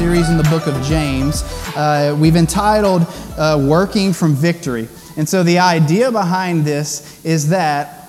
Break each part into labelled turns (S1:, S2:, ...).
S1: series in the book of James. Uh, we've entitled uh, Working from Victory. And so the idea behind this is that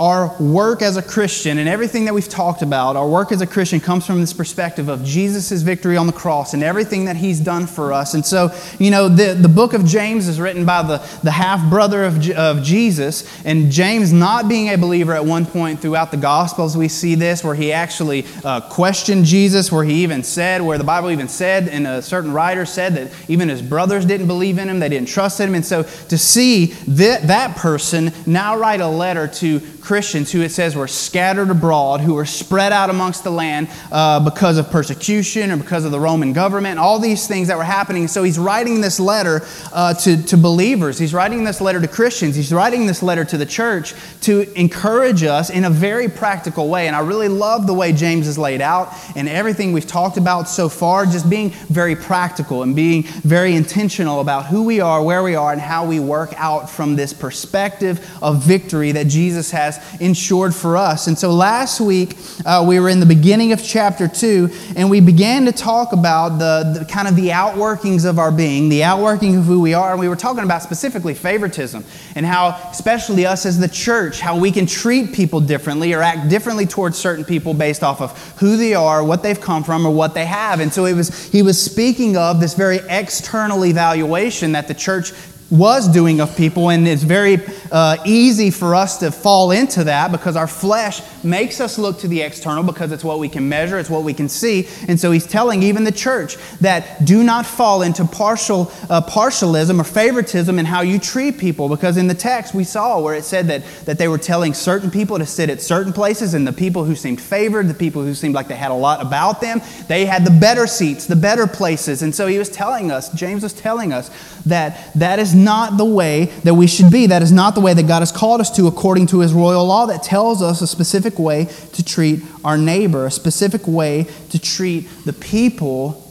S1: our work as a Christian and everything that we've talked about, our work as a Christian comes from this perspective of Jesus' victory on the cross and everything that he's done for us. And so, you know, the, the book of James is written by the, the half brother of, of Jesus. And James, not being a believer at one point throughout the Gospels, we see this where he actually uh, questioned Jesus, where he even said, where the Bible even said, and a certain writer said that even his brothers didn't believe in him, they didn't trust him. And so to see that, that person now write a letter to Christians who it says were scattered abroad, who were spread out amongst the land uh, because of persecution or because of the Roman government, all these things that were happening. So he's writing this letter uh, to, to believers. He's writing this letter to Christians. He's writing this letter to the church to encourage us in a very practical way. And I really love the way James is laid out and everything we've talked about so far, just being very practical and being very intentional about who we are, where we are, and how we work out from this perspective of victory that Jesus has has ensured for us. And so last week, uh, we were in the beginning of chapter 2, and we began to talk about the, the, kind of the outworkings of our being, the outworking of who we are. And we were talking about specifically favoritism and how, especially us as the church, how we can treat people differently or act differently towards certain people based off of who they are, what they've come from, or what they have. And so it was, he was speaking of this very external evaluation that the church was doing of people, and it's very uh, easy for us to fall into that because our flesh makes us look to the external because it's what we can measure, it's what we can see. And so he's telling even the church that do not fall into partial uh, partialism or favoritism in how you treat people because in the text we saw where it said that, that they were telling certain people to sit at certain places, and the people who seemed favored, the people who seemed like they had a lot about them, they had the better seats, the better places. And so he was telling us, James was telling us, that that is not the way that we should be. That is not the way that God has called us to according to his royal law that tells us a specific way to treat our neighbor, a specific way to treat the people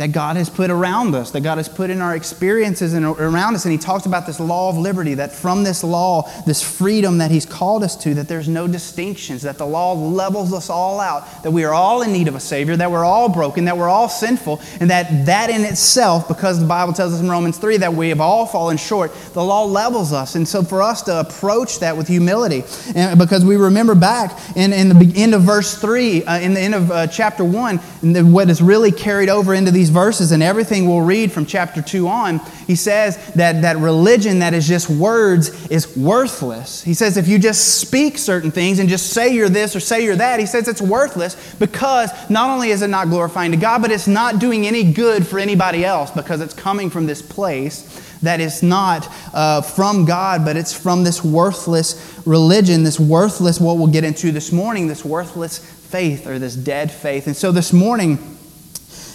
S1: that God has put around us, that God has put in our experiences and around us. And he talks about this law of liberty, that from this law, this freedom that he's called us to, that there's no distinctions, that the law levels us all out, that we are all in need of a Savior, that we're all broken, that we're all sinful, and that that in itself, because the Bible tells us in Romans 3 that we have all fallen short, the law levels us. And so for us to approach that with humility, and because we remember back in, in the end of verse 3, uh, in the end of uh, chapter 1, and what is really carried over into these verses and everything we'll read from chapter 2 on, he says that, that religion that is just words is worthless. He says if you just speak certain things and just say you're this or say you're that, he says it's worthless because not only is it not glorifying to God, but it's not doing any good for anybody else because it's coming from this place that is not uh, from God, but it's from this worthless religion, this worthless, what we'll get into this morning, this worthless faith or this dead faith. And so this morning,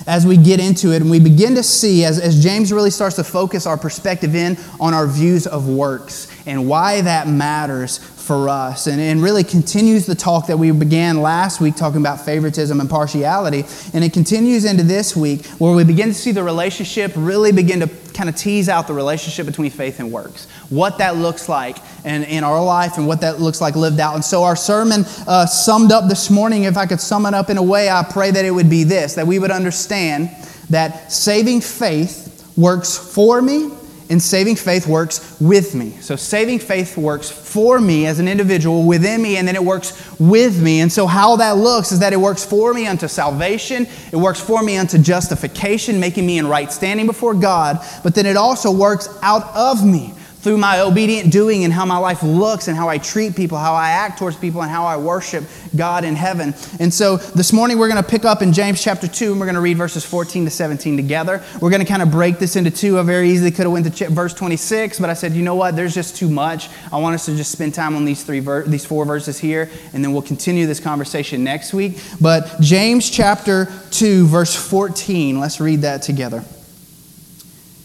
S1: as we get into it and we begin to see, as, as James really starts to focus our perspective in on our views of works and why that matters for us and, and really continues the talk that we began last week talking about favoritism and partiality. And it continues into this week where we begin to see the relationship really begin to kind of tease out the relationship between faith and works, what that looks like in, in our life and what that looks like lived out. And so our sermon uh, summed up this morning, if I could sum it up in a way, I pray that it would be this that we would understand that saving faith works for me and saving faith works with me. So, saving faith works for me as an individual, within me, and then it works with me. And so, how that looks is that it works for me unto salvation, it works for me unto justification, making me in right standing before God, but then it also works out of me through my obedient doing and how my life looks and how I treat people, how I act towards people, and how I worship God in heaven. And so this morning we're going to pick up in James chapter 2 and we're going to read verses 14 to 17 together. We're going to kind of break this into two. I very easily could have went to verse 26, but I said, you know what? There's just too much. I want us to just spend time on these three ver- these four verses here and then we'll continue this conversation next week. But James chapter 2 verse 14, let's read that together.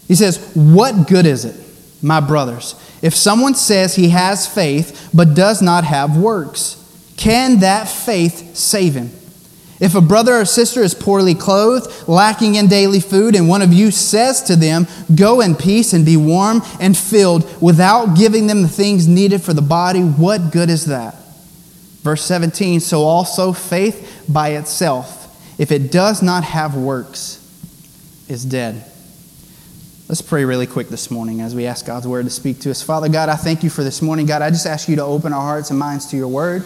S1: He says, "What good is it?" My brothers, if someone says he has faith but does not have works, can that faith save him? If a brother or sister is poorly clothed, lacking in daily food, and one of you says to them, Go in peace and be warm and filled, without giving them the things needed for the body, what good is that? Verse 17 So also faith by itself if it does not have works, is dead. Let's pray really quick this morning as we ask God's word to speak to us. Father God, I thank you for this morning. God, I just ask you to open our hearts and minds to your word.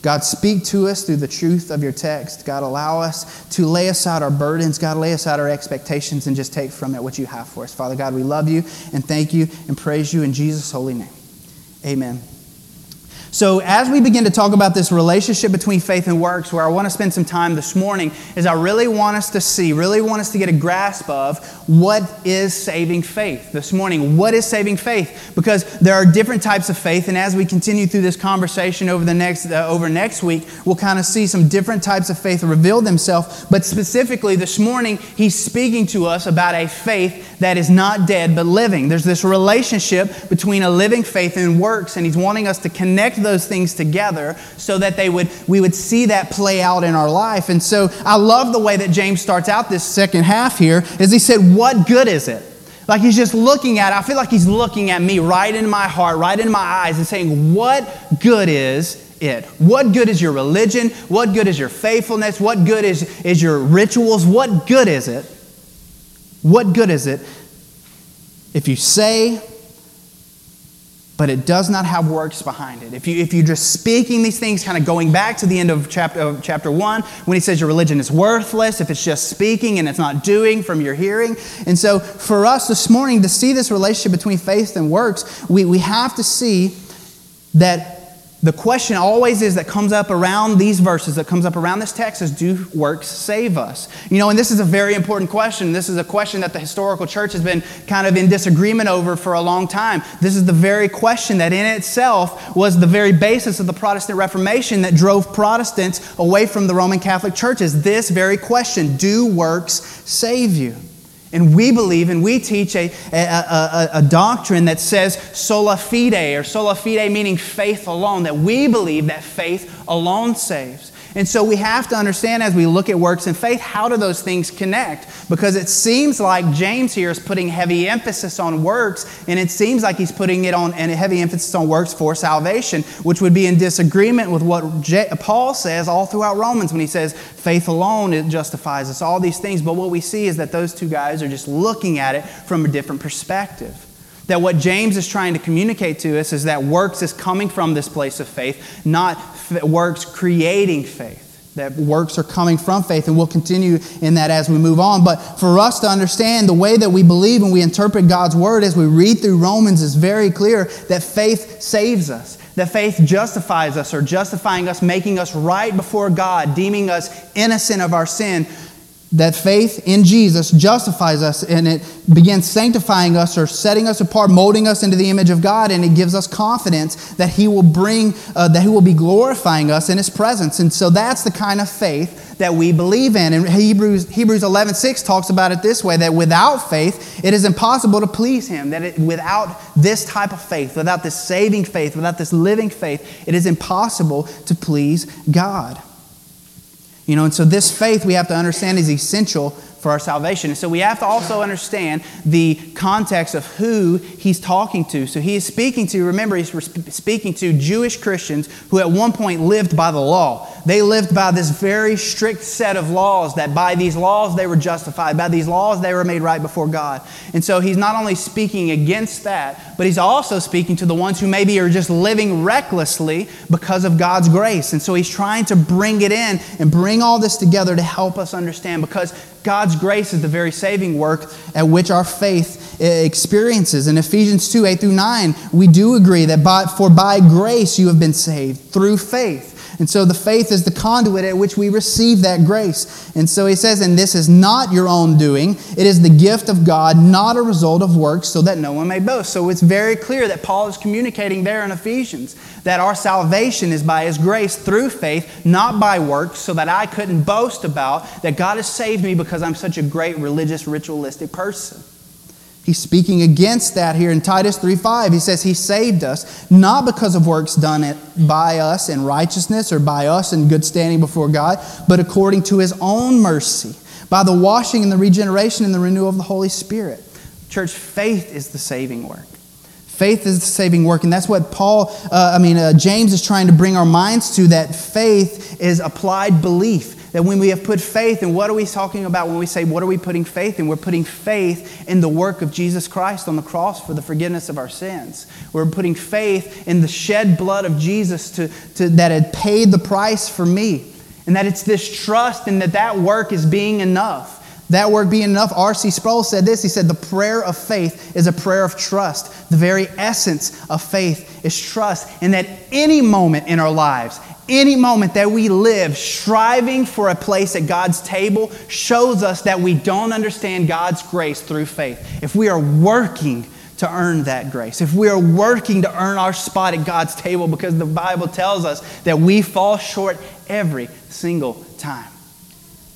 S1: God, speak to us through the truth of your text. God, allow us to lay aside our burdens. God, lay aside our expectations and just take from it what you have for us. Father God, we love you and thank you and praise you in Jesus' holy name. Amen. So, as we begin to talk about this relationship between faith and works, where I want to spend some time this morning, is I really want us to see, really want us to get a grasp of what is saving faith this morning. What is saving faith? Because there are different types of faith, and as we continue through this conversation over the next uh, over next week, we'll kind of see some different types of faith reveal themselves. But specifically this morning, he's speaking to us about a faith that is not dead but living. There's this relationship between a living faith and works, and he's wanting us to connect those things together so that they would we would see that play out in our life. And so I love the way that James starts out this second half here is he said, "What good is it?" Like he's just looking at, I feel like he's looking at me right in my heart, right in my eyes, and saying, What good is it? What good is your religion? What good is your faithfulness? What good is, is your rituals? What good is it? What good is it if you say but it does not have works behind it. If, you, if you're just speaking these things, kind of going back to the end of chapter, of chapter 1, when he says your religion is worthless, if it's just speaking and it's not doing from your hearing. And so, for us this morning to see this relationship between faith and works, we, we have to see that the question always is that comes up around these verses, that comes up around this text is do works save us? You know, and this is a very important question. This is a question that the historical church has been kind of in disagreement over for a long time. This is the very question that in itself was the very basis of the Protestant Reformation that drove Protestants away from the Roman Catholic churches. This very question do works save you? And we believe and we teach a, a, a, a, doctrine that says sola fide, or sola fide meaning faith alone, that we believe that faith alone saves. And so we have to understand as we look at works and faith, how do those things connect? Because it seems like James here is putting heavy emphasis on works, and it seems like he's putting it on and a heavy emphasis on works for salvation, which would be in disagreement with what Paul says all throughout Romans when he says faith alone it justifies us, all these things. But what we see is that those two guys are just looking at it from a different perspective. That what James is trying to communicate to us is that works is coming from this place of faith, not works creating faith. That works are coming from faith, and we'll continue in that as we move on. But for us to understand the way that we believe and we interpret God's word as we read through Romans is very clear that faith saves us, that faith justifies us, or justifying us, making us right before God, deeming us innocent of our sin that faith in Jesus justifies us and it begins sanctifying us or setting us apart, molding us into the image of God, and it gives us confidence that He will bring, uh, that He will be glorifying us in His presence. And so that's the kind of faith that we believe in. And Hebrews, Hebrews 11 6 talks about it this way that without faith, it is impossible to please Him. That it, without this type of faith, without this saving faith, without this living faith, it is impossible to please God. You know, and so this faith we have to understand is essential for our salvation. And so we have to also understand the context of who he's talking to. So he is speaking to, remember, he's speaking to Jewish Christians who at one point lived by the law. They lived by this very strict set of laws that by these laws they were justified, by these laws they were made right before God. And so he's not only speaking against that, but he's also speaking to the ones who maybe are just living recklessly because of God's grace. And so he's trying to bring it in and bring all this together to help us understand because God's grace is the very saving work at which our faith eh, experiences. In Ephesians 2 8 through 9, we do agree that by, for by grace you have been saved through faith. And so the faith is the conduit at which we receive that grace. And so he says, And this is not your own doing, it is the gift of God, not a result of works, so that no one may boast. So it's very clear that Paul is communicating there in Ephesians that our salvation is by his grace through faith, not by works, so that I couldn't boast about that God has saved me because I'm such a great religious, ritualistic person. He's speaking against that here in Titus 3:5. He says he saved us not because of works done by us in righteousness or by us in good standing before God, but according to his own mercy, by the washing and the regeneration and the renewal of the Holy Spirit. Church, faith is the saving work. Faith is the saving work, and that's what Paul, uh, I mean, uh, James is trying to bring our minds to that faith is applied belief that when we have put faith, and what are we talking about when we say, what are we putting faith in? We're putting faith in the work of Jesus Christ on the cross for the forgiveness of our sins. We're putting faith in the shed blood of Jesus to, to, that had paid the price for me. And that it's this trust and that that work is being enough. That work being enough, R.C. Sproul said this. He said, The prayer of faith is a prayer of trust. The very essence of faith is trust. And that any moment in our lives, any moment that we live striving for a place at God's table shows us that we don't understand God's grace through faith. If we are working to earn that grace, if we are working to earn our spot at God's table, because the Bible tells us that we fall short every single time.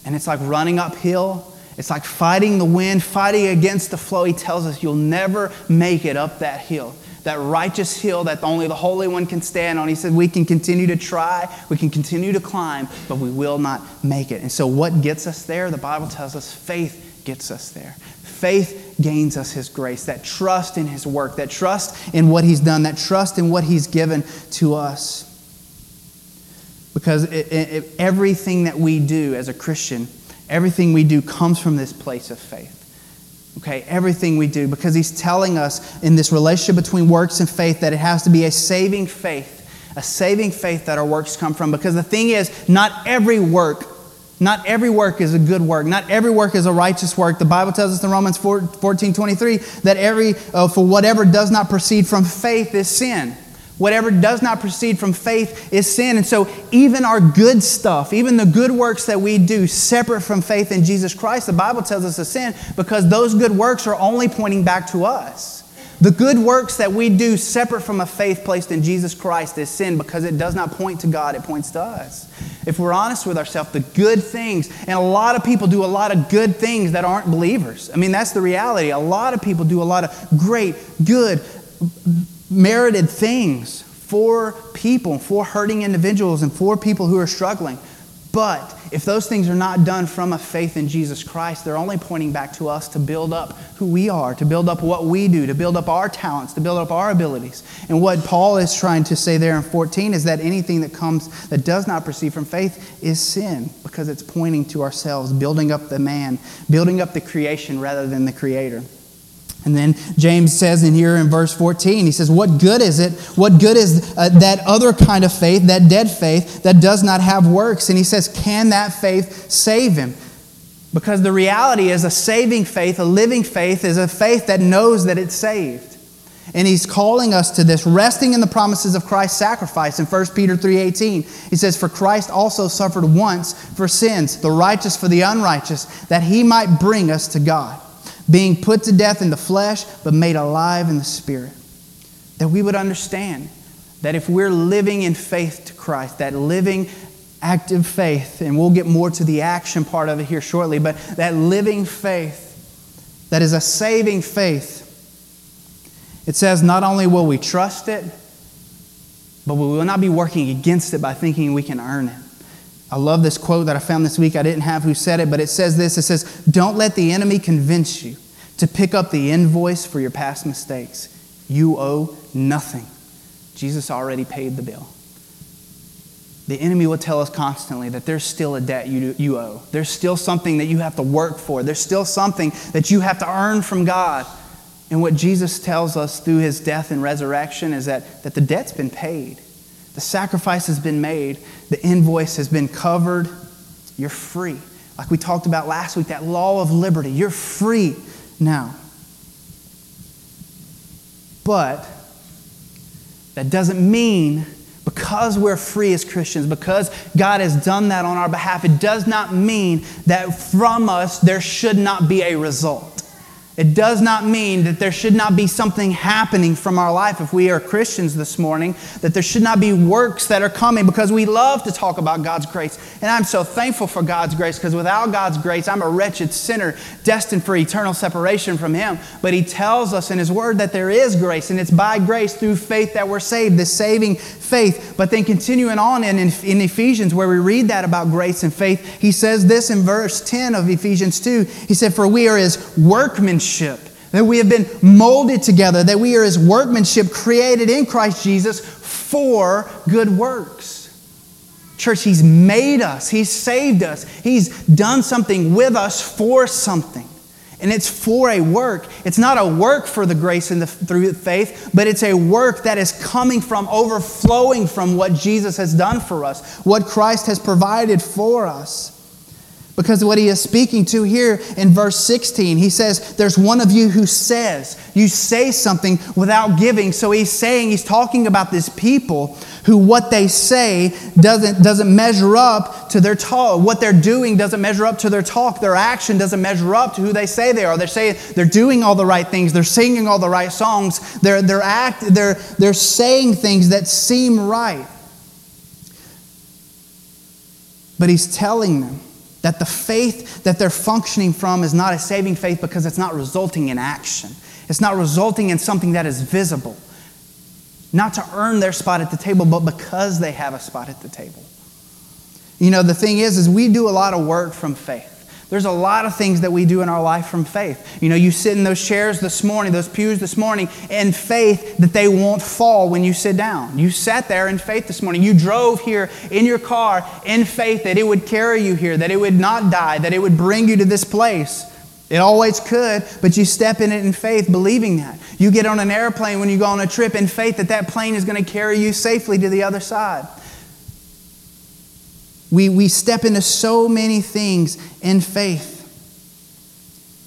S1: And it's like running uphill it's like fighting the wind, fighting against the flow. He tells us you'll never make it up that hill, that righteous hill that only the Holy One can stand on. He said we can continue to try, we can continue to climb, but we will not make it. And so, what gets us there? The Bible tells us faith gets us there. Faith gains us His grace, that trust in His work, that trust in what He's done, that trust in what He's given to us. Because it, it, everything that we do as a Christian Everything we do comes from this place of faith. Okay, everything we do, because he's telling us in this relationship between works and faith that it has to be a saving faith, a saving faith that our works come from. Because the thing is, not every work, not every work is a good work. Not every work is a righteous work. The Bible tells us in Romans 14 23 that every, uh, for whatever does not proceed from faith is sin. Whatever does not proceed from faith is sin. And so, even our good stuff, even the good works that we do separate from faith in Jesus Christ, the Bible tells us is sin because those good works are only pointing back to us. The good works that we do separate from a faith placed in Jesus Christ is sin because it does not point to God, it points to us. If we're honest with ourselves, the good things, and a lot of people do a lot of good things that aren't believers. I mean, that's the reality. A lot of people do a lot of great, good, merited things for people, for hurting individuals, and for people who are struggling. But if those things are not done from a faith in Jesus Christ, they're only pointing back to us to build up who we are, to build up what we do, to build up our talents, to build up our abilities. And what Paul is trying to say there in 14 is that anything that comes that does not proceed from faith is sin because it's pointing to ourselves, building up the man, building up the creation rather than the creator. And then James says in here in verse 14, he says, What good is it? What good is uh, that other kind of faith, that dead faith that does not have works? And he says, Can that faith save him? Because the reality is a saving faith, a living faith, is a faith that knows that it's saved. And he's calling us to this, resting in the promises of Christ's sacrifice in 1 Peter 3:18. He says, For Christ also suffered once for sins, the righteous for the unrighteous, that he might bring us to God being put to death in the flesh, but made alive in the spirit. That we would understand that if we're living in faith to Christ, that living active faith, and we'll get more to the action part of it here shortly, but that living faith, that is a saving faith, it says not only will we trust it, but we will not be working against it by thinking we can earn it. I love this quote that I found this week. I didn't have who said it, but it says this it says, Don't let the enemy convince you to pick up the invoice for your past mistakes. You owe nothing. Jesus already paid the bill. The enemy will tell us constantly that there's still a debt you, you owe. There's still something that you have to work for. There's still something that you have to earn from God. And what Jesus tells us through his death and resurrection is that, that the debt's been paid. The sacrifice has been made, the invoice has been covered. You're free. Like we talked about last week, that law of liberty. You're free now. But that doesn't mean because we're free as Christians, because God has done that on our behalf, it does not mean that from us there should not be a result. It does not mean that there should not be something happening from our life if we are Christians this morning, that there should not be works that are coming because we love to talk about God's grace. And I'm so thankful for God's grace because without God's grace, I'm a wretched sinner destined for eternal separation from Him. But He tells us in His Word that there is grace, and it's by grace through faith that we're saved, this saving faith. But then continuing on in, in Ephesians, where we read that about grace and faith, He says this in verse 10 of Ephesians 2. He said, For we are His workmanship workmanship, that we have been molded together, that we are His workmanship created in Christ Jesus for good works. Church, He's made us, He's saved us, He's done something with us for something. And it's for a work. It's not a work for the grace and the, through faith, but it's a work that is coming from, overflowing from what Jesus has done for us, what Christ has provided for us. Because what he is speaking to here in verse 16, he says, There's one of you who says, You say something without giving. So he's saying, He's talking about this people who what they say doesn't, doesn't measure up to their talk. What they're doing doesn't measure up to their talk. Their action doesn't measure up to who they say they are. They're saying they're doing all the right things, they're singing all the right songs, they're, they're, act, they're, they're saying things that seem right. But he's telling them, that the faith that they're functioning from is not a saving faith because it's not resulting in action. It's not resulting in something that is visible. Not to earn their spot at the table, but because they have a spot at the table. You know, the thing is, is we do a lot of work from faith. There's a lot of things that we do in our life from faith. You know, you sit in those chairs this morning, those pews this morning, in faith that they won't fall when you sit down. You sat there in faith this morning. You drove here in your car in faith that it would carry you here, that it would not die, that it would bring you to this place. It always could, but you step in it in faith, believing that. You get on an airplane when you go on a trip in faith that that plane is going to carry you safely to the other side. We, we step into so many things in faith.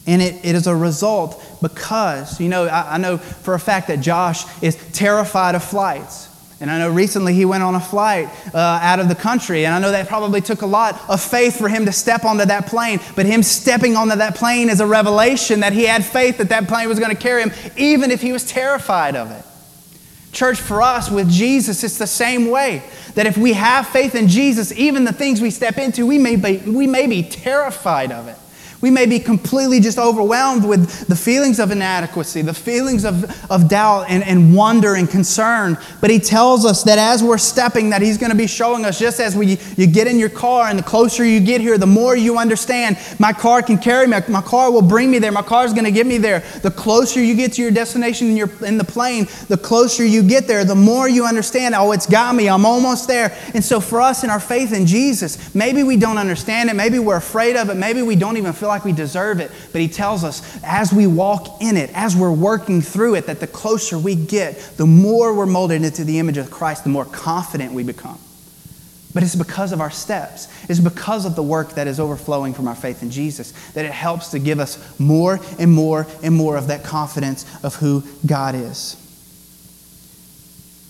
S1: And it, it is a result because, you know, I, I know for a fact that Josh is terrified of flights. And I know recently he went on a flight uh, out of the country, and I know that probably took a lot of faith for him to step onto that plane. But him stepping onto that plane is a revelation that he had faith that that plane was going to carry him, even if he was terrified of it. Church, for us with Jesus, it's the same way. That if we have faith in Jesus, even the things we step into, we may be, we may be terrified of it. We may be completely just overwhelmed with the feelings of inadequacy, the feelings of, of doubt and, and wonder and concern. But he tells us that as we're stepping, that he's going to be showing us just as we, you get in your car and the closer you get here, the more you understand my car can carry me. My car will bring me there. My car is going to get me there. The closer you get to your destination in, your, in the plane, the closer you get there, the more you understand, oh, it's got me. I'm almost there. And so for us in our faith in Jesus, maybe we don't understand it. Maybe we're afraid of it. Maybe we don't even feel like we deserve it, but He tells us as we walk in it, as we're working through it, that the closer we get, the more we're molded into the image of Christ, the more confident we become. But it's because of our steps. It's because of the work that is overflowing from our faith in Jesus that it helps to give us more and more and more of that confidence of who God is.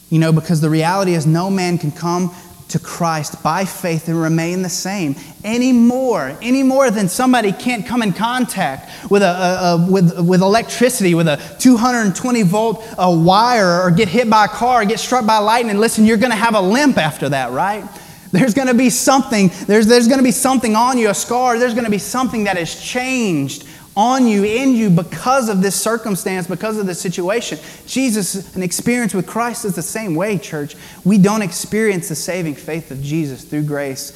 S1: You know, because the reality is no man can come to Christ by faith and remain the same any more, any more than somebody can't come in contact with, a, a, a, with, with electricity, with a 220 volt a wire, or get hit by a car, or get struck by lightning. Listen, you're going to have a limp after that, right? There's going to be something, there's, there's going to be something on you, a scar, there's going to be something that has changed on you, in you, because of this circumstance, because of this situation. Jesus, an experience with Christ is the same way, church. We don't experience the saving faith of Jesus through grace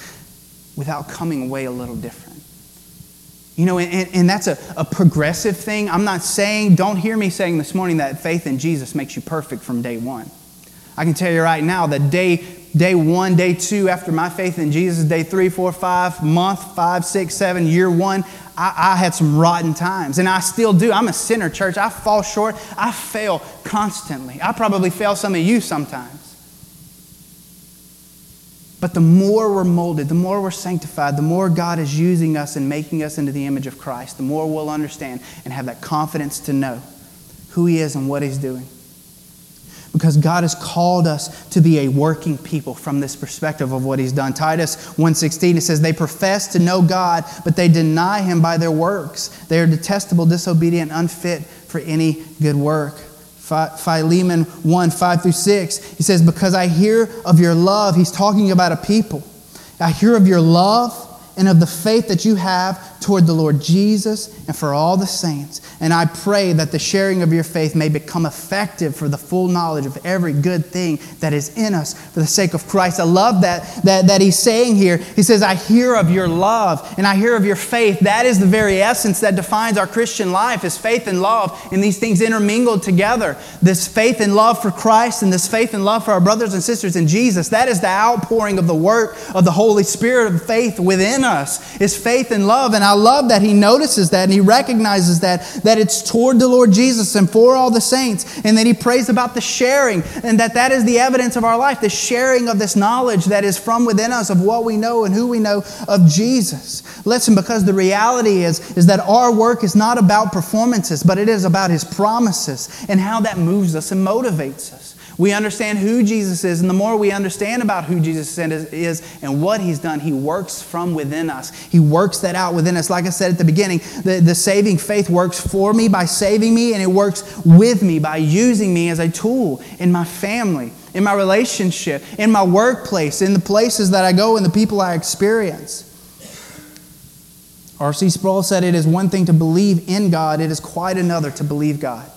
S1: without coming away a little different. You know, and, and that's a, a progressive thing. I'm not saying, don't hear me saying this morning that faith in Jesus makes you perfect from day one. I can tell you right now that day, day one, day two, after my faith in Jesus, day three, four, five, month, five, six, seven, year one, I, I, had some rotten times, and I still do. I'm a sinner, church. I fall short. I fail constantly. I probably fail some of you sometimes. But the more we're molded, the more we're sanctified, the more God is using us and making us into the image of Christ, the more we'll understand and have that confidence to know who He is and what He's doing because God has called us to be a working people from this perspective of what he's done. Titus 1:16 it says they profess to know God, but they deny him by their works. They are detestable, disobedient, unfit for any good work. Philemon 1 5 through 6, he says, Because I hear of your love, he's talking about a people. I hear of your love and of the faith that you have toward the Lord Jesus and for all the saints. And I pray that the sharing of your faith may become effective for the full knowledge of every good thing that is in us for the sake of Christ. I love that, that, that he's saying here. He says, I hear of your love and I hear of your faith. That is the very essence that defines our Christian life is faith and love and these things intermingled together. This faith and love for Christ and this faith and love for our brothers and sisters in Jesus. That is the outpouring of the work of the Holy Spirit of faith within us is faith and love. And I love that he notices that and he recognizes that that it's toward the Lord Jesus and for all the saints, and that he prays about the sharing, and that that is the evidence of our life, the sharing of this knowledge that is from within us of what we know and who we know of Jesus. Listen, because the reality is, is that our work is not about performances, but it is about his promises and how that moves us and motivates us. We understand who Jesus is, and the more we understand about who Jesus is and what he's done, he works from within us. He works that out within us. Like I said at the beginning, the, the saving faith works for me by saving me, and it works with me by using me as a tool in my family, in my relationship, in my workplace, in the places that I go, and the people I experience. R.C. Sproul said, It is one thing to believe in God, it is quite another to believe God.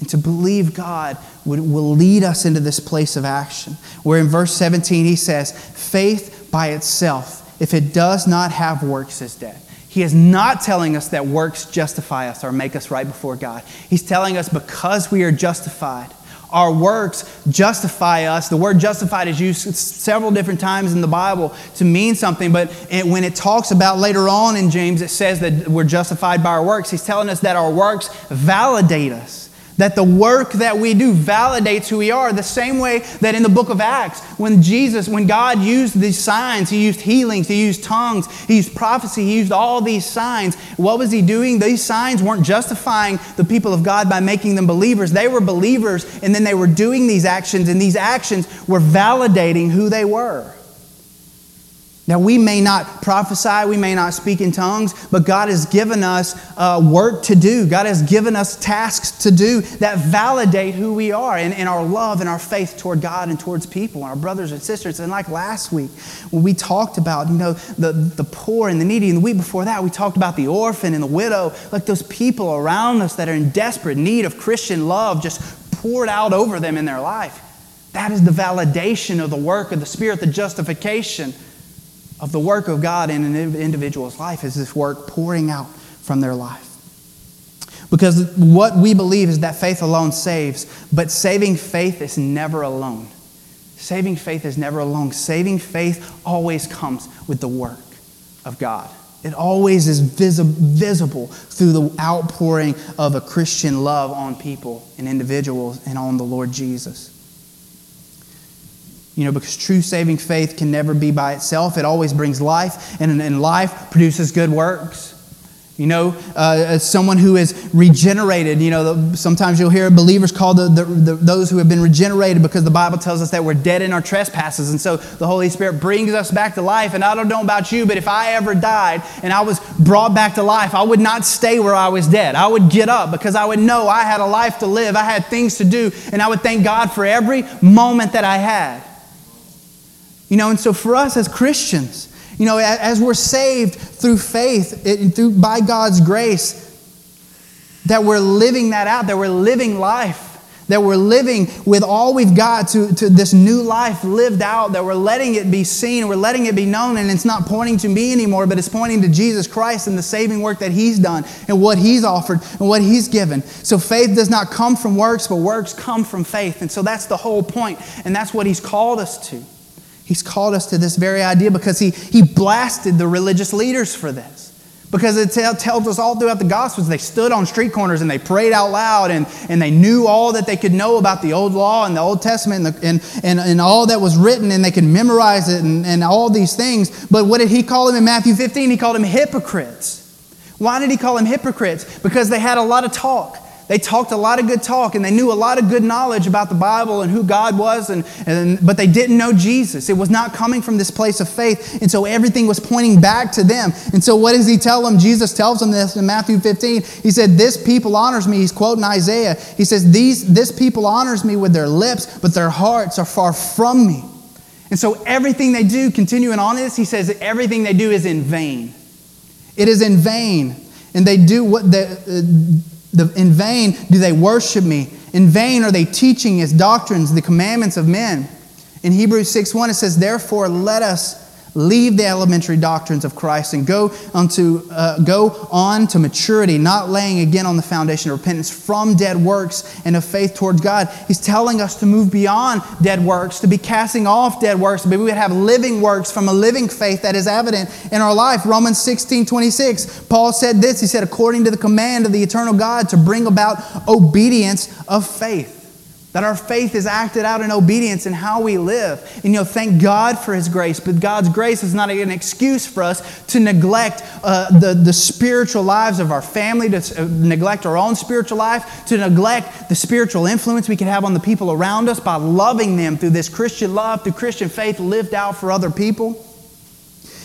S1: And to believe God will lead us into this place of action. Where in verse 17 he says, faith by itself, if it does not have works, is dead. He is not telling us that works justify us or make us right before God. He's telling us because we are justified, our works justify us. The word justified is used several different times in the Bible to mean something, but when it talks about later on in James, it says that we're justified by our works. He's telling us that our works validate us. That the work that we do validates who we are, the same way that in the book of Acts, when Jesus, when God used these signs, He used healings, He used tongues, He used prophecy, He used all these signs. What was He doing? These signs weren't justifying the people of God by making them believers. They were believers, and then they were doing these actions, and these actions were validating who they were. Now, we may not prophesy, we may not speak in tongues, but God has given us uh, work to do. God has given us tasks to do that validate who we are and, and our love and our faith toward God and towards people and our brothers and sisters. And like last week, when we talked about, you know, the, the poor and the needy, and the week before that, we talked about the orphan and the widow, like those people around us that are in desperate need of Christian love just poured out over them in their life. That is the validation of the work of the Spirit, the justification of the work of God in an individual's life is this work pouring out from their life. Because what we believe is that faith alone saves, but saving faith is never alone. Saving faith is never alone. Saving faith always comes with the work of God. It always is visible through the outpouring of a Christian love on people and individuals and on the Lord Jesus. You know, because true saving faith can never be by itself. It always brings life, and, and life produces good works. You know, uh, as someone who is regenerated, you know, sometimes you'll hear believers call the, the, the, those who have been regenerated because the Bible tells us that we're dead in our trespasses. And so the Holy Spirit brings us back to life. And I don't know about you, but if I ever died and I was brought back to life, I would not stay where I was dead. I would get up because I would know I had a life to live, I had things to do, and I would thank God for every moment that I had. You know, and so for us as Christians, you know, as we're saved through faith, it, through, by God's grace, that we're living that out, that we're living life, that we're living with all we've got to, to this new life lived out, that we're letting it be seen, we're letting it be known, and it's not pointing to me anymore, but it's pointing to Jesus Christ and the saving work that He's done and what He's offered and what He's given. So faith does not come from works, but works come from faith. And so that's the whole point, and that's what He's called us to. He's called us to this very idea because he, he blasted the religious leaders for this. Because it tell, tells us all throughout the Gospels, they stood on street corners and they prayed out loud and, and they knew all that they could know about the Old Law and the Old Testament and, the, and, and, and all that was written and they could memorize it and, and all these things. But what did he call them in Matthew 15? He called them hypocrites. Why did he call them hypocrites? Because they had a lot of talk. They talked a lot of good talk and they knew a lot of good knowledge about the Bible and who God was, and, and, but they didn't know Jesus. It was not coming from this place of faith, and so everything was pointing back to them. And so, what does he tell them? Jesus tells them this in Matthew 15. He said, This people honors me. He's quoting Isaiah. He says, These, This people honors me with their lips, but their hearts are far from me. And so, everything they do, continuing on this, he says, everything they do is in vain. It is in vain. And they do what the, uh, the, in vain do they worship me. In vain are they teaching as doctrines the commandments of men. In Hebrews 6 1, it says, Therefore, let us leave the elementary doctrines of Christ and go, onto, uh, go on to maturity, not laying again on the foundation of repentance from dead works and of faith towards God. He's telling us to move beyond dead works, to be casting off dead works, but we would have living works from a living faith that is evident in our life. Romans 16 26, Paul said this He said, according to the command of the eternal God, to bring about obedience of faith. That our faith is acted out in obedience in how we live. And you know, thank God for His grace, but God's grace is not an excuse for us to neglect uh, the, the spiritual lives of our family, to uh, neglect our own spiritual life, to neglect the spiritual influence we can have on the people around us by loving them through this Christian love, through Christian faith lived out for other people.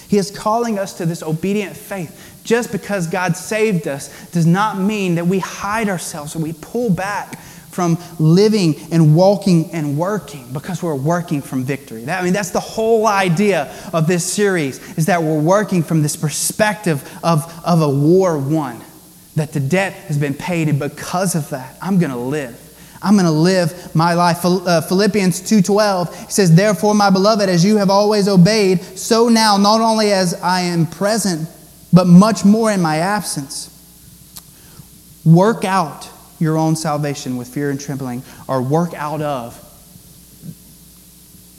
S1: He is calling us to this obedient faith. Just because God saved us does not mean that we hide ourselves or we pull back from living and walking and working because we're working from victory. That, I mean, that's the whole idea of this series is that we're working from this perspective of, of a war won, that the debt has been paid, and because of that, I'm going to live. I'm going to live my life. Uh, Philippians 2:12 says, "Therefore, my beloved, as you have always obeyed, so now, not only as I am present, but much more in my absence, work out your own salvation with fear and trembling, or work out of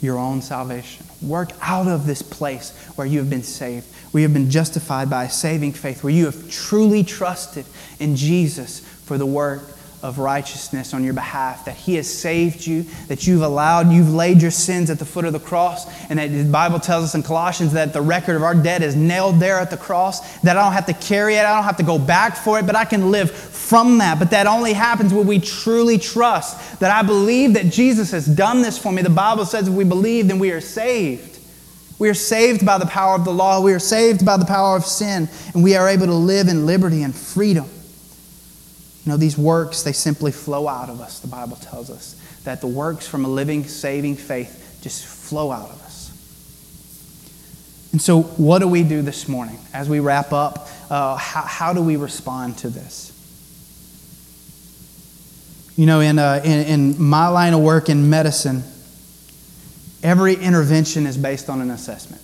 S1: your own salvation. Work out of this place where you have been saved, where you have been justified by a saving faith, where you have truly trusted in Jesus for the work of righteousness on your behalf, that He has saved you, that you've allowed, you've laid your sins at the foot of the cross, and that the Bible tells us in Colossians that the record of our debt is nailed there at the cross, that I don't have to carry it, I don't have to go back for it, but I can live from that. But that only happens when we truly trust that I believe that Jesus has done this for me. The Bible says if we believe, then we are saved. We are saved by the power of the law. We are saved by the power of sin. And we are able to live in liberty and freedom. You know, these works, they simply flow out of us, the Bible tells us. That the works from a living, saving faith just flow out of us. And so, what do we do this morning as we wrap up? Uh, how, how do we respond to this? You know, in, uh, in, in my line of work in medicine, every intervention is based on an assessment.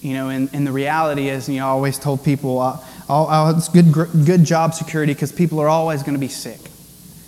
S1: You know, and, and the reality is, you know, I always told people, uh, uh, it's good, good job security because people are always going to be sick.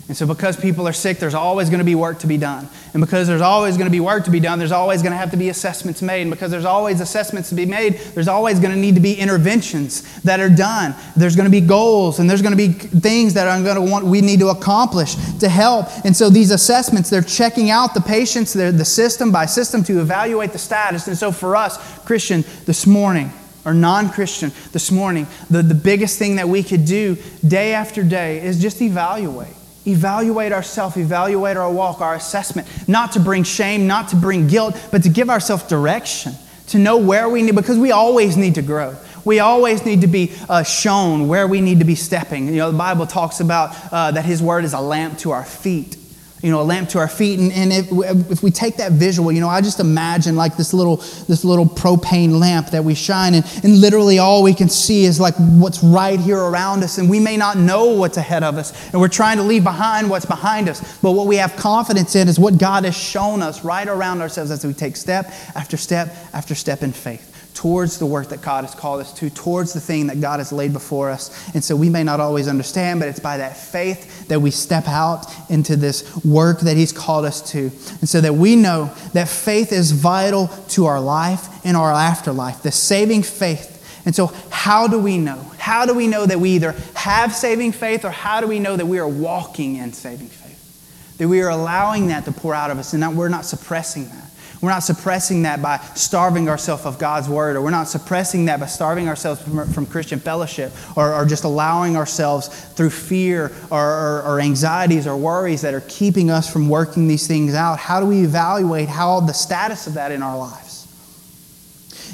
S1: And so, because people are sick, there's always going to be work to be done. And because there's always going to be work to be done, there's always going to have to be assessments made. And because there's always assessments to be made, there's always going to need to be interventions that are done. There's going to be goals and there's going to be things that are going to want we need to accomplish to help. And so, these assessments, they're checking out the patients, the system by system to evaluate the status. And so, for us, Christian, this morning, or non Christian this morning, the, the biggest thing that we could do day after day is just evaluate. Evaluate ourselves, evaluate our walk, our assessment, not to bring shame, not to bring guilt, but to give ourselves direction, to know where we need, because we always need to grow. We always need to be uh, shown where we need to be stepping. You know, the Bible talks about uh, that His Word is a lamp to our feet you know, a lamp to our feet. And, and if, if we take that visual, you know, I just imagine like this little, this little propane lamp that we shine, and, and literally all we can see is like what's right here around us. And we may not know what's ahead of us, and we're trying to leave behind what's behind us. But what we have confidence in is what God has shown us right around ourselves as we take step after step after step in faith towards the work that God has called us to, towards the thing that God has laid before us. And so we may not always understand, but it's by that faith that we step out into this work that He's called us to. And so that we know that faith is vital to our life and our afterlife, the saving faith. And so, how do we know? How do we know that we either have saving faith or how do we know that we are walking in saving faith? That we are allowing that to pour out of us and that we're not suppressing that. We're not suppressing that by starving ourselves of God's word, or we're not suppressing that by starving ourselves from, from Christian fellowship, or, or, just allowing ourselves through fear or, or, or anxieties or worries that are keeping us from working these things out. How do we evaluate how the status of that in our lives?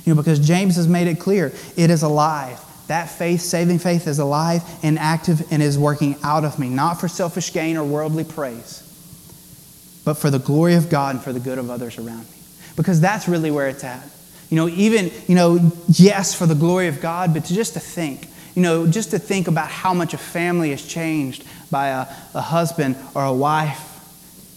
S1: You know, because James has made it clear it is alive. That faith, saving faith, is alive and active and is working out of me, not for selfish gain or worldly praise, but for the glory of God and for the good of others around me because that's really where it's at. You know, even, you know, yes, for the glory of God, but just to think, You know, just to think about how much a family is changed by a, a husband or a wife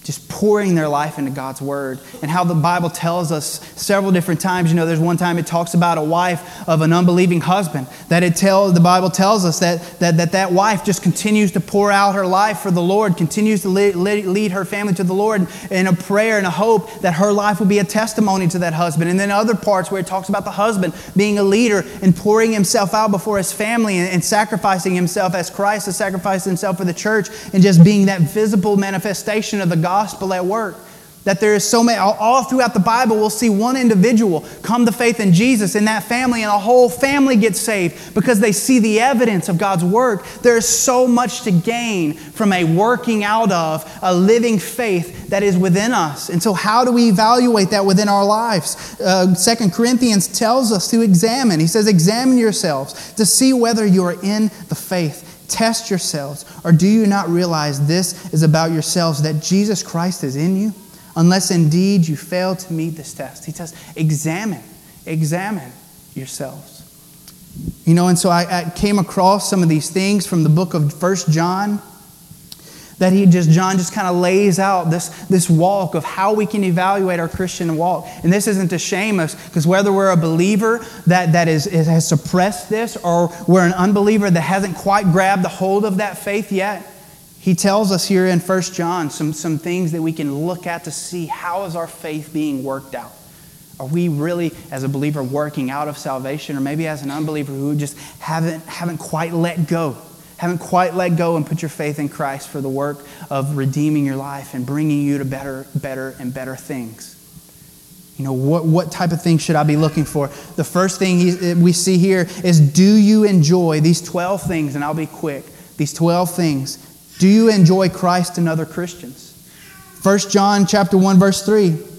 S1: just pouring their life into God's word and how the Bible tells us several different times. You know, there's one time it talks about a wife of an unbelieving husband that it tell the Bible tells us that that that, that wife just continues to pour out her life for the Lord, continues to lead, lead her family to the Lord in a prayer and a hope that her life will be a testimony to that husband. And then other parts where it talks about the husband being a leader and pouring himself out before his family and, and sacrificing himself as Christ has sacrificed himself for the church and just being that visible manifestation of the gospel gospel at work. That there is so many, all throughout the Bible, we'll see one individual come to faith in Jesus, and that family and a whole family gets saved because they see the evidence of God's work. There is so much to gain from a working out of a living faith that is within us. And so, how do we evaluate that within our lives? Uh, Second Corinthians tells us to examine. He says, Examine yourselves to see whether you are in the faith. Test yourselves. Or do you not realize this is about yourselves, that Jesus Christ is in you? Unless indeed you fail to meet this test. He says, examine, examine yourselves. You know, and so I, I came across some of these things from the book of First John that he just john just kind of lays out this, this walk of how we can evaluate our christian walk. And this isn't to shame us because whether we're a believer that, that is, is, has suppressed this or we're an unbeliever that hasn't quite grabbed the hold of that faith yet he tells us here in 1 john some, some things that we can look at to see how is our faith being worked out. Are we really, as a believer, working out of salvation, or maybe as an unbeliever who just haven't, haven't quite let go haven't quite let go and put your faith in Christ for the work of redeeming your life and bringing you to better, better, and better things. You know, what, what type of things should I be looking for? The first thing he, we see here is do you enjoy these 12 things? And I'll be quick. These 12 things. Do you enjoy Christ and other Christians? 1 John chapter 1 verse 3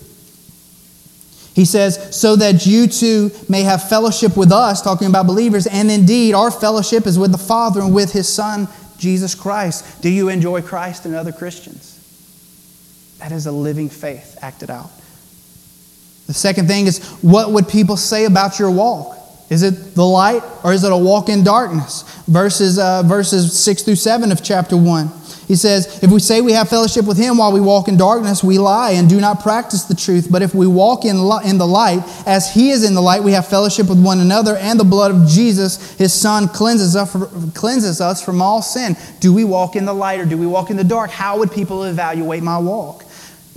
S1: he says, so that you too may have fellowship with us, talking about believers, and indeed our fellowship is with the Father and with his Son, Jesus Christ. Do you enjoy Christ and other Christians? That is a living faith acted out. The second thing is, what would people say about your walk? Is it the light or is it a walk in darkness? Verses, uh, verses 6 through 7 of chapter 1. He says, If we say we have fellowship with him while we walk in darkness, we lie and do not practice the truth. But if we walk in, in the light, as he is in the light, we have fellowship with one another, and the blood of Jesus, his son, cleanses us, cleanses us from all sin. Do we walk in the light or do we walk in the dark? How would people evaluate my walk?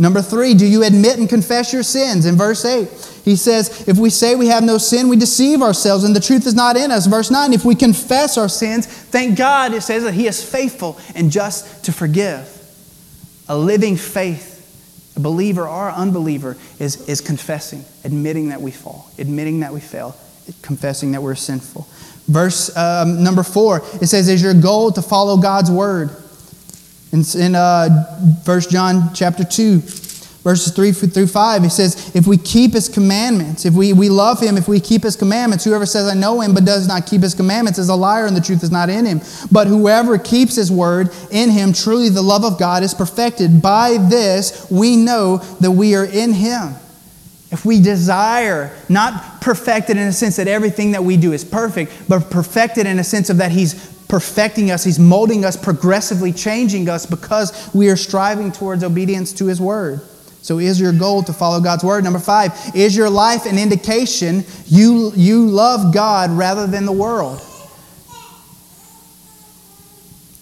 S1: Number three, do you admit and confess your sins? In verse 8, he says, If we say we have no sin, we deceive ourselves and the truth is not in us. Verse 9, if we confess our sins, thank God, it says that he is faithful and just to forgive. A living faith, a believer or unbeliever, is, is confessing, admitting that we fall, admitting that we fail, confessing that we're sinful. Verse um, number four, it says, Is your goal to follow God's word? In, in uh, 1 John chapter 2, verses 3 through 5, he says, If we keep his commandments, if we, we love him, if we keep his commandments, whoever says, I know him, but does not keep his commandments is a liar, and the truth is not in him. But whoever keeps his word in him, truly the love of God is perfected. By this we know that we are in him. If we desire, not perfected in a sense that everything that we do is perfect, but perfected in a sense of that He's perfecting us, He's molding us, progressively changing us because we are striving towards obedience to His Word. So, is your goal to follow God's Word? Number five, is your life an indication you, you love God rather than the world?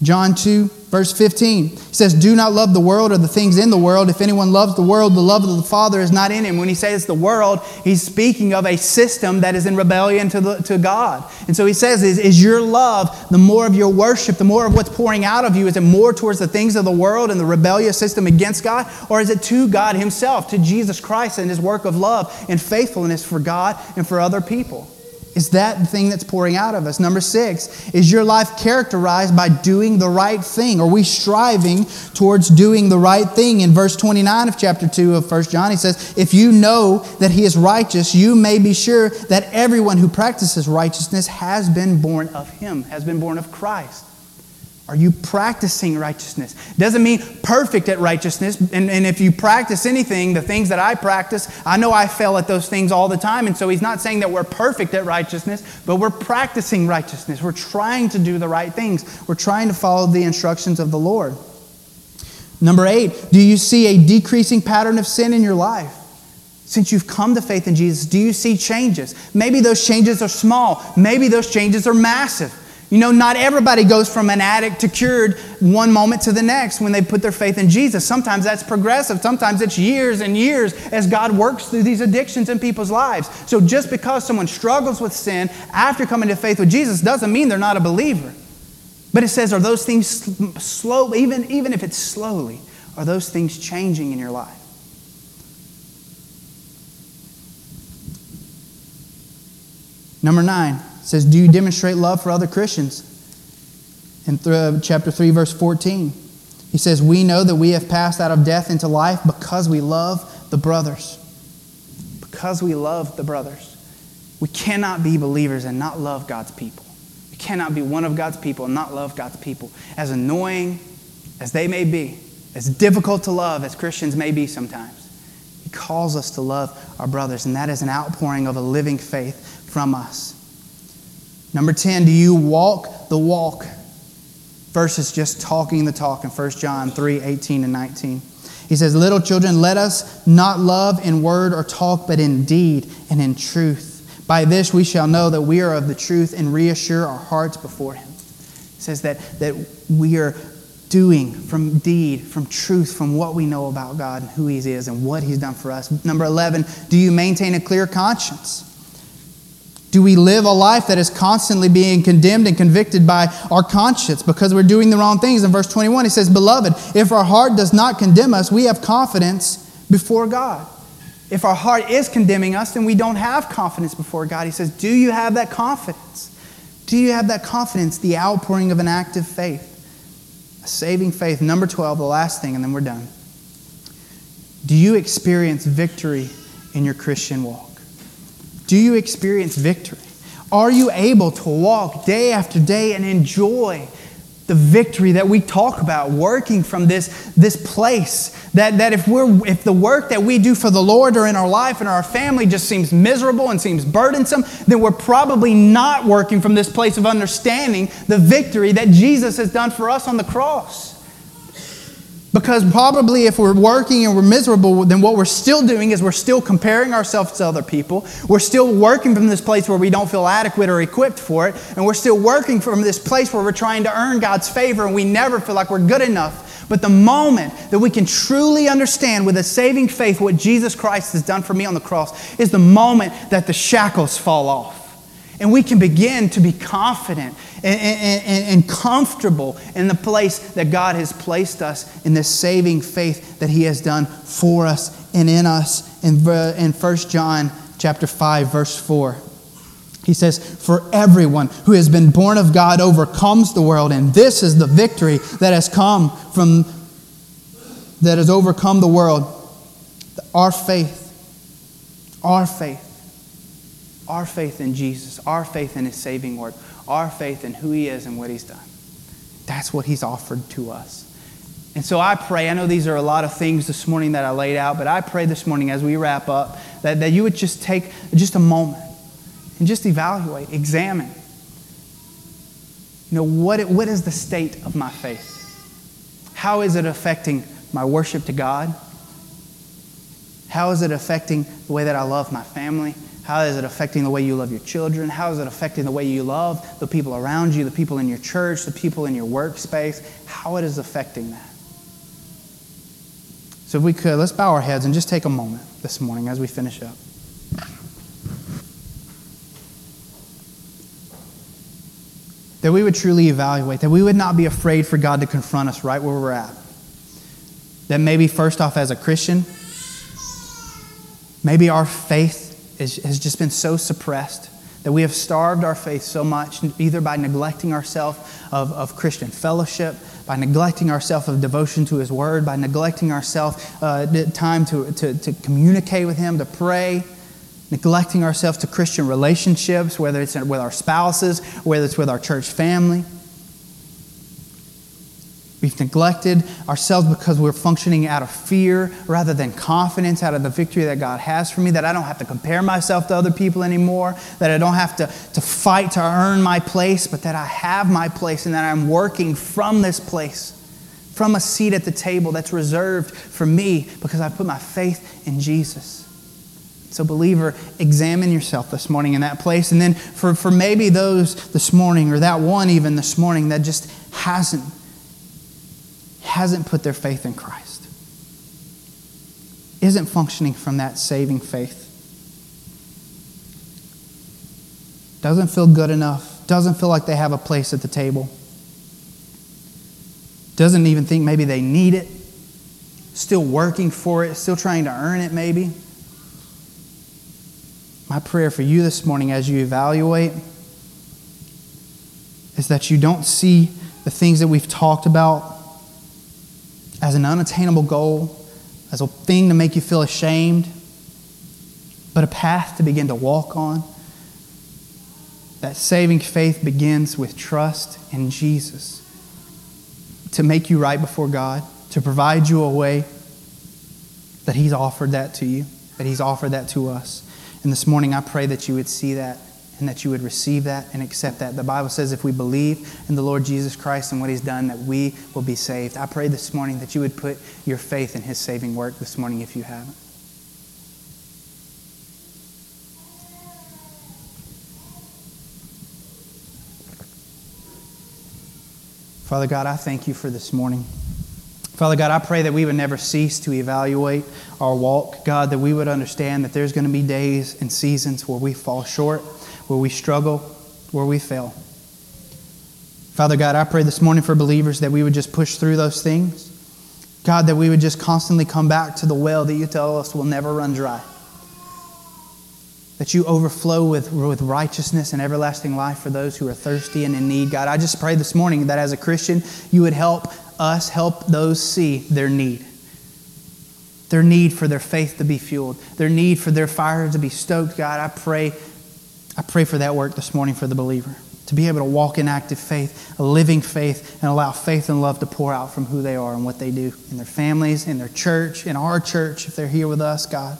S1: John 2, Verse 15 says, Do not love the world or the things in the world. If anyone loves the world, the love of the Father is not in him. When he says the world, he's speaking of a system that is in rebellion to, the, to God. And so he says, is, is your love, the more of your worship, the more of what's pouring out of you, is it more towards the things of the world and the rebellious system against God? Or is it to God himself, to Jesus Christ and his work of love and faithfulness for God and for other people? Is that the thing that's pouring out of us? Number six, is your life characterized by doing the right thing? Are we striving towards doing the right thing? In verse 29 of chapter 2 of 1 John, he says, If you know that he is righteous, you may be sure that everyone who practices righteousness has been born of him, has been born of Christ. Are you practicing righteousness? Doesn't mean perfect at righteousness. And, and if you practice anything, the things that I practice, I know I fail at those things all the time. And so he's not saying that we're perfect at righteousness, but we're practicing righteousness. We're trying to do the right things. We're trying to follow the instructions of the Lord. Number eight, do you see a decreasing pattern of sin in your life? Since you've come to faith in Jesus, do you see changes? Maybe those changes are small, maybe those changes are massive. You know, not everybody goes from an addict to cured one moment to the next when they put their faith in Jesus. Sometimes that's progressive. Sometimes it's years and years as God works through these addictions in people's lives. So just because someone struggles with sin after coming to faith with Jesus doesn't mean they're not a believer. But it says, are those things slow, even, even if it's slowly, are those things changing in your life? Number nine, says, Do you demonstrate love for other Christians? In th- uh, chapter 3, verse 14, he says, We know that we have passed out of death into life because we love the brothers. Because we love the brothers. We cannot be believers and not love God's people. We cannot be one of God's people and not love God's people. As annoying as they may be, as difficult to love as Christians may be sometimes, He calls us to love our brothers, and that is an outpouring of a living faith from us. Number 10, do you walk the walk versus just talking the talk in 1 John 3 18 and 19? He says, Little children, let us not love in word or talk, but in deed and in truth. By this we shall know that we are of the truth and reassure our hearts before Him. He says that, that we are doing from deed, from truth, from what we know about God and who He is and what He's done for us. Number 11, do you maintain a clear conscience? Do we live a life that is constantly being condemned and convicted by our conscience because we're doing the wrong things? In verse 21, he says, Beloved, if our heart does not condemn us, we have confidence before God. If our heart is condemning us, then we don't have confidence before God. He says, Do you have that confidence? Do you have that confidence, the outpouring of an active faith, a saving faith? Number 12, the last thing, and then we're done. Do you experience victory in your Christian walk? Do you experience victory? Are you able to walk day after day and enjoy the victory that we talk about, working from this, this place? That, that if, we're, if the work that we do for the Lord or in our life and our family just seems miserable and seems burdensome, then we're probably not working from this place of understanding the victory that Jesus has done for us on the cross. Because probably if we're working and we're miserable, then what we're still doing is we're still comparing ourselves to other people. We're still working from this place where we don't feel adequate or equipped for it. And we're still working from this place where we're trying to earn God's favor and we never feel like we're good enough. But the moment that we can truly understand with a saving faith what Jesus Christ has done for me on the cross is the moment that the shackles fall off. And we can begin to be confident and, and, and, comfortable in the place that God has placed us in this saving faith that He has done for us and in us. In, in 1 John chapter 5, verse 4. He says, For everyone who has been born of God overcomes the world, and this is the victory that has come from, that has overcome the world. Our faith. Our faith our faith in Jesus, our faith in His saving work, our faith in who He is and what He's done. That's what He's offered to us. And so I pray, I know these are a lot of things this morning that I laid out, but I pray this morning as we wrap up that, that you would just take just a moment and just evaluate, examine. You know, what, what is the state of my faith? How is it affecting my worship to God? How is it affecting the way that I love my family? How is it affecting the way you love your children? How is it affecting the way you love the people around you, the people in your church, the people in your workspace? How it is affecting that. So, if we could, let's bow our heads and just take a moment this morning as we finish up. That we would truly evaluate, that we would not be afraid for God to confront us right where we're at. That maybe, first off, as a Christian, maybe our faith is, has just been so suppressed that we have starved our faith so much, either by neglecting ourselves of, of Christian fellowship, by neglecting ourselves of devotion to His Word, by neglecting ourselves uh, time to, to, to communicate with Him, to pray, neglecting ourselves to Christian relationships, whether it's with our spouses, whether it's with our church family. We've neglected ourselves because we're functioning out of fear rather than confidence, out of the victory that God has for me, that I don't have to compare myself to other people anymore, that I don't have to, to fight to earn my place, but that I have my place and that I'm working from this place, from a seat at the table that's reserved for me because I put my faith in Jesus. So, believer, examine yourself this morning in that place. And then for, for maybe those this morning, or that one even this morning, that just hasn't hasn't put their faith in Christ, isn't functioning from that saving faith, doesn't feel good enough, doesn't feel like they have a place at the table, doesn't even think maybe they need it, still working for it, still trying to earn it, maybe. My prayer for you this morning as you evaluate is that you don't see the things that we've talked about as an unattainable goal, as a thing to make you feel ashamed, but a path to begin to walk on. That saving faith begins with trust in Jesus to make you right before God, to provide you a way that He's offered that to you, that He's offered that to us. And this morning, I pray that you would see that and that you would receive that and accept that. The Bible says if we believe in the Lord Jesus Christ and what He's done, that we will be saved. I pray this morning that you would put your faith in His saving work this morning if you haven't. Father God, I thank you for this morning. Father God, I pray that we would never cease to evaluate our walk. God, that we would understand that there's going to be days and seasons where we fall short where we struggle, where we fail. Father God, I pray this morning for believers that we would just push through those things. God, that we would just constantly come back to the well that you tell us will never run dry. That you overflow with, with righteousness and everlasting life for those who are thirsty and in need. God, I just pray this morning that as a Christian, you would help us help those see their need. Their need for their faith to be fueled, their need for their fire to be stoked. God, I pray I pray for that work this morning for the believer to be able to walk in active faith, a living faith, and allow faith and love to pour out from who they are and what they do in their families, in their church, in our church, if they're here with us, God.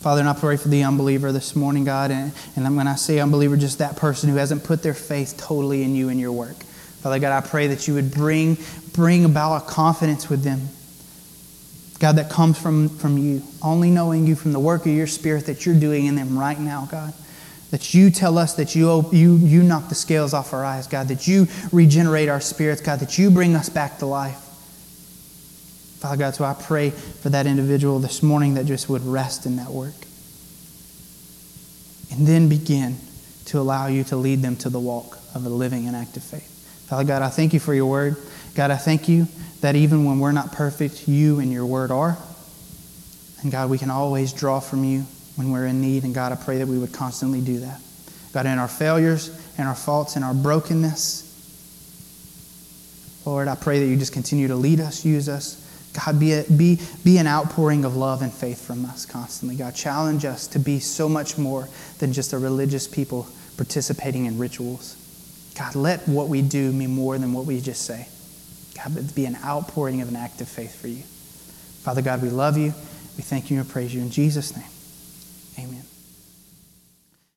S1: Father, and I pray for the unbeliever this morning, God. And, and when I say unbeliever, just that person who hasn't put their faith totally in you and your work. Father God, I pray that you would bring, bring about a confidence with them God, that comes from, from you, only knowing you from the work of your Spirit that you're doing in them right now, God. That you tell us that you, you, you knock the scales off our eyes, God. That you regenerate our spirits, God. That you bring us back to life. Father God, so I pray for that individual this morning that just would rest in that work. And then begin to allow you to lead them to the walk of a living and active faith. Father God, I thank you for your word. God, I thank you that even when we're not perfect, you and your word are. And God, we can always draw from you when we're in need. And God, I pray that we would constantly do that. God, in our failures and our faults and our brokenness, Lord, I pray that you just continue to lead us, use us. God, be, a, be, be an outpouring of love and faith from us constantly. God, challenge us to be so much more than just a religious people participating in rituals. God, let what we do mean more than what we just say. God, be an outpouring of an act of faith for you. Father God, we love you. We thank you and praise you in Jesus' name.